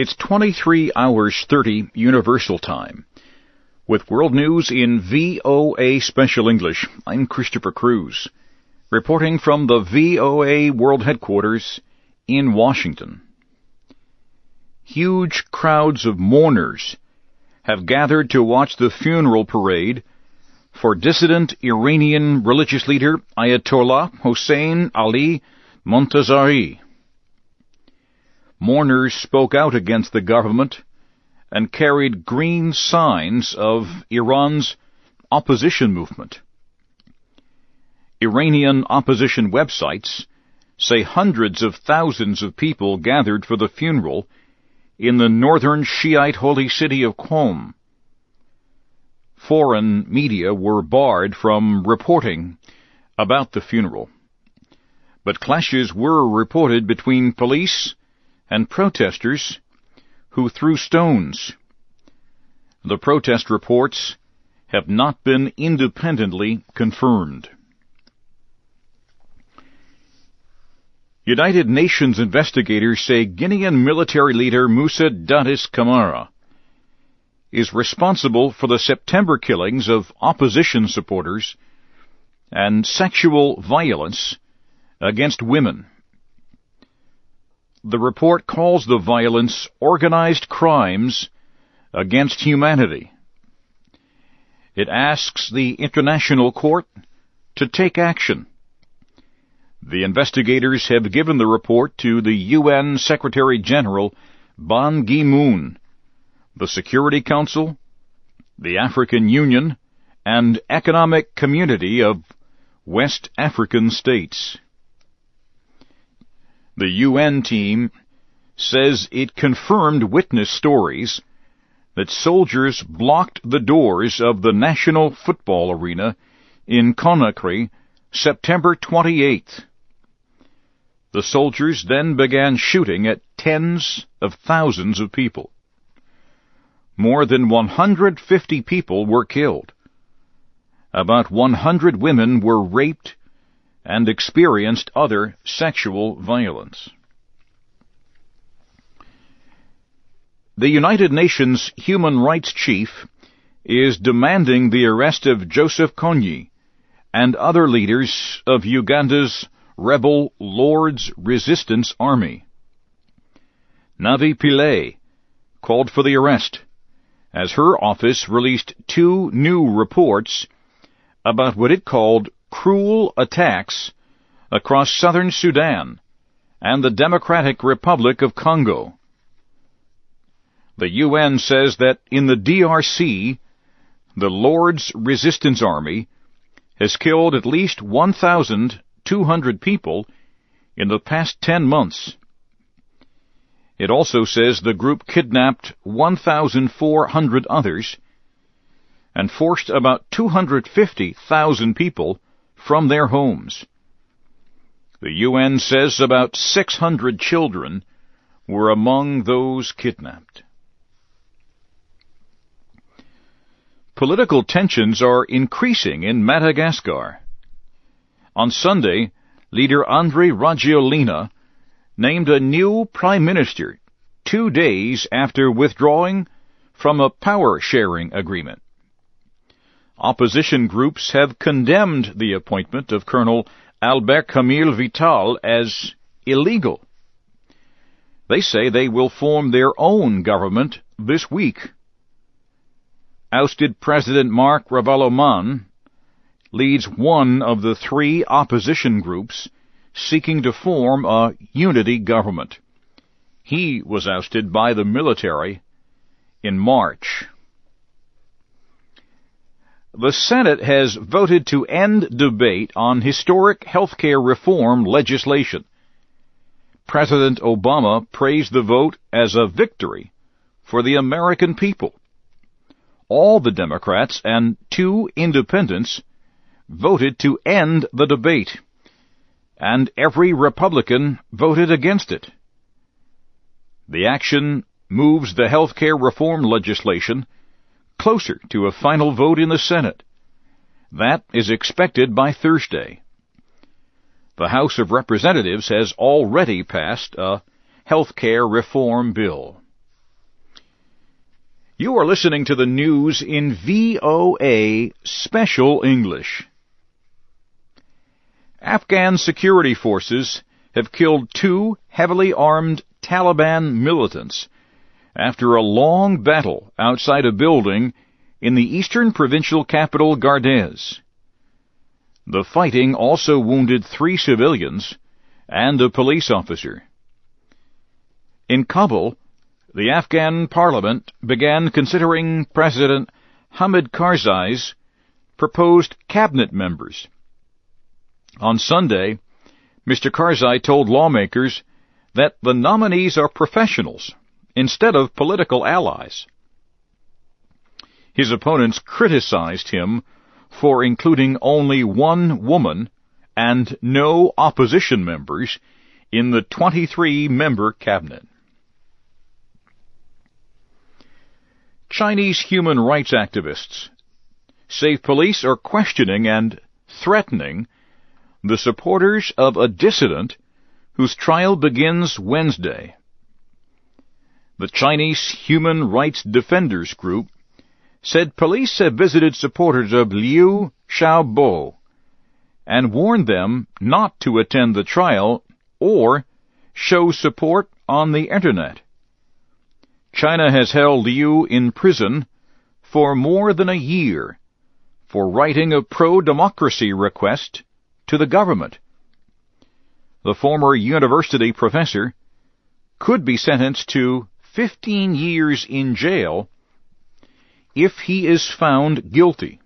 It's 23 hours 30 Universal Time. With world news in VOA Special English, I'm Christopher Cruz, reporting from the VOA World Headquarters in Washington. Huge crowds of mourners have gathered to watch the funeral parade for dissident Iranian religious leader Ayatollah Hossein Ali Montazeri mourners spoke out against the government and carried green signs of Iran's opposition movement. Iranian opposition websites say hundreds of thousands of people gathered for the funeral in the northern Shiite holy city of Qom. Foreign media were barred from reporting about the funeral. But clashes were reported between police and protesters who threw stones. The protest reports have not been independently confirmed. United Nations investigators say Guinean military leader Moussa Dadis Camara is responsible for the September killings of opposition supporters and sexual violence against women. The report calls the violence organized crimes against humanity. It asks the International Court to take action. The investigators have given the report to the UN Secretary General Ban Ki-moon, the Security Council, the African Union, and Economic Community of West African States. The UN team says it confirmed witness stories that soldiers blocked the doors of the National Football Arena in Conakry September 28th. The soldiers then began shooting at tens of thousands of people. More than 150 people were killed. About 100 women were raped and experienced other sexual violence. The United Nations Human Rights Chief is demanding the arrest of Joseph Kony and other leaders of Uganda's rebel Lord's Resistance Army. Navi Pillay called for the arrest as her office released two new reports about what it called cruel attacks across southern Sudan and the Democratic Republic of Congo. The UN says that in the DRC, the Lord's Resistance Army has killed at least 1,200 people in the past 10 months. It also says the group kidnapped 1,400 others and forced about 250,000 people from their homes. The UN says about 600 children were among those kidnapped. Political tensions are increasing in Madagascar. On Sunday, leader Andry Rajoelina named a new prime minister two days after withdrawing from a power sharing agreement. Opposition groups have condemned the appointment of Colonel Albert Camille Vital as illegal. They say they will form their own government this week. Ousted President Marc Ravalomanana leads one of the three opposition groups seeking to form a unity government. He was ousted by the military in March the Senate has voted to end debate on historic health care reform legislation. President Obama praised the vote as a victory for the American people. All the Democrats and two independents voted to end the debate, and every Republican voted against it. The action moves the health care reform legislation closer to a final vote in the Senate. That is expected by Thursday. The House of Representatives has already passed a health care reform bill. You are listening to the news in VOA Special English. Afghan security forces have killed two heavily armed Taliban militants after a long battle outside a building in the eastern provincial capital Gardez. The fighting also wounded three civilians and a police officer. In Kabul, the Afghan parliament began considering President Hamid Karzai's proposed cabinet members. On Sunday, Mr. Karzai told lawmakers that the nominees are professionals instead of political allies. His opponents criticized him for including only one woman and no opposition members in the 23-member cabinet. Chinese human rights activists say police are questioning and threatening the supporters of a dissident whose trial begins Wednesday. The Chinese Human Rights Defenders Group said police have visited supporters of Liu Xiaobo and warned them not to attend the trial or show support on the Internet. China has held Liu in prison for more than a year for writing a pro-democracy request to the government. The former university professor could be sentenced to 15 years in jail if he is found guilty.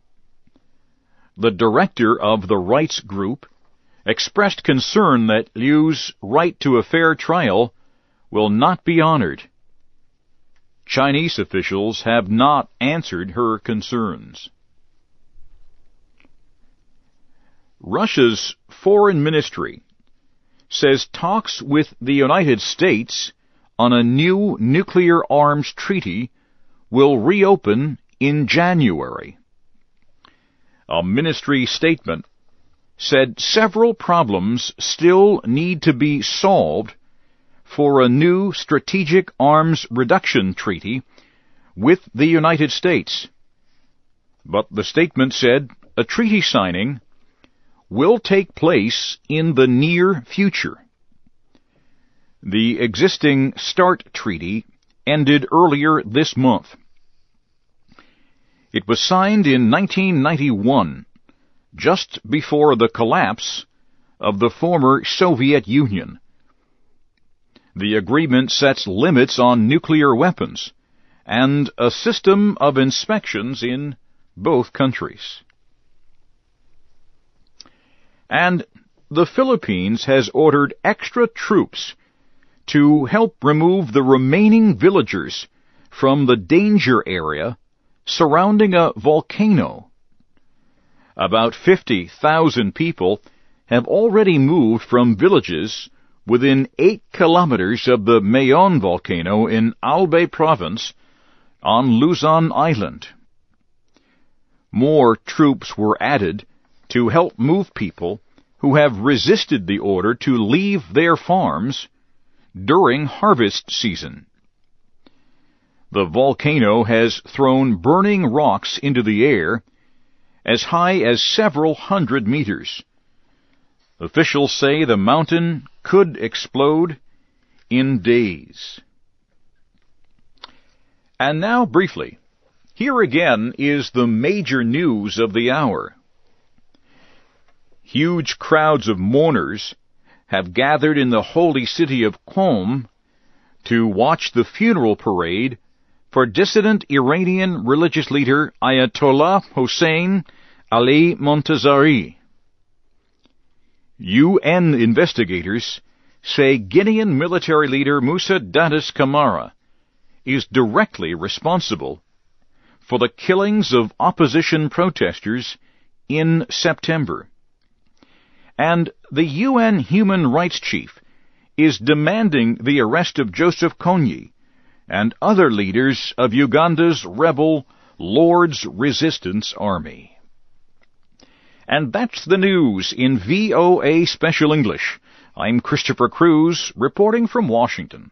The director of the rights group expressed concern that Liu's right to a fair trial will not be honored. Chinese officials have not answered her concerns. Russia's foreign ministry says talks with the United States on a new nuclear arms treaty will reopen in January. A ministry statement said several problems still need to be solved for a new strategic arms reduction treaty with the United States. But the statement said a treaty signing will take place in the near future. The existing START treaty ended earlier this month. It was signed in 1991, just before the collapse of the former Soviet Union. The agreement sets limits on nuclear weapons and a system of inspections in both countries. And the Philippines has ordered extra troops to help remove the remaining villagers from the danger area surrounding a volcano. About 50,000 people have already moved from villages within 8 kilometers of the Mayon volcano in Albay province on Luzon Island. More troops were added to help move people who have resisted the order to leave their farms during harvest season. The volcano has thrown burning rocks into the air as high as several hundred meters. Officials say the mountain could explode in days. And now, briefly, here again is the major news of the hour. Huge crowds of mourners have gathered in the holy city of Qom to watch the funeral parade for dissident Iranian religious leader Ayatollah Hossein Ali Montazeri. UN investigators say Guinean military leader Moussa Dadis Camara is directly responsible for the killings of opposition protesters in September. And the UN Human Rights Chief is demanding the arrest of Joseph Kony and other leaders of Uganda's rebel Lord's Resistance Army. And that's the news in VOA Special English. I'm Christopher Cruz, reporting from Washington.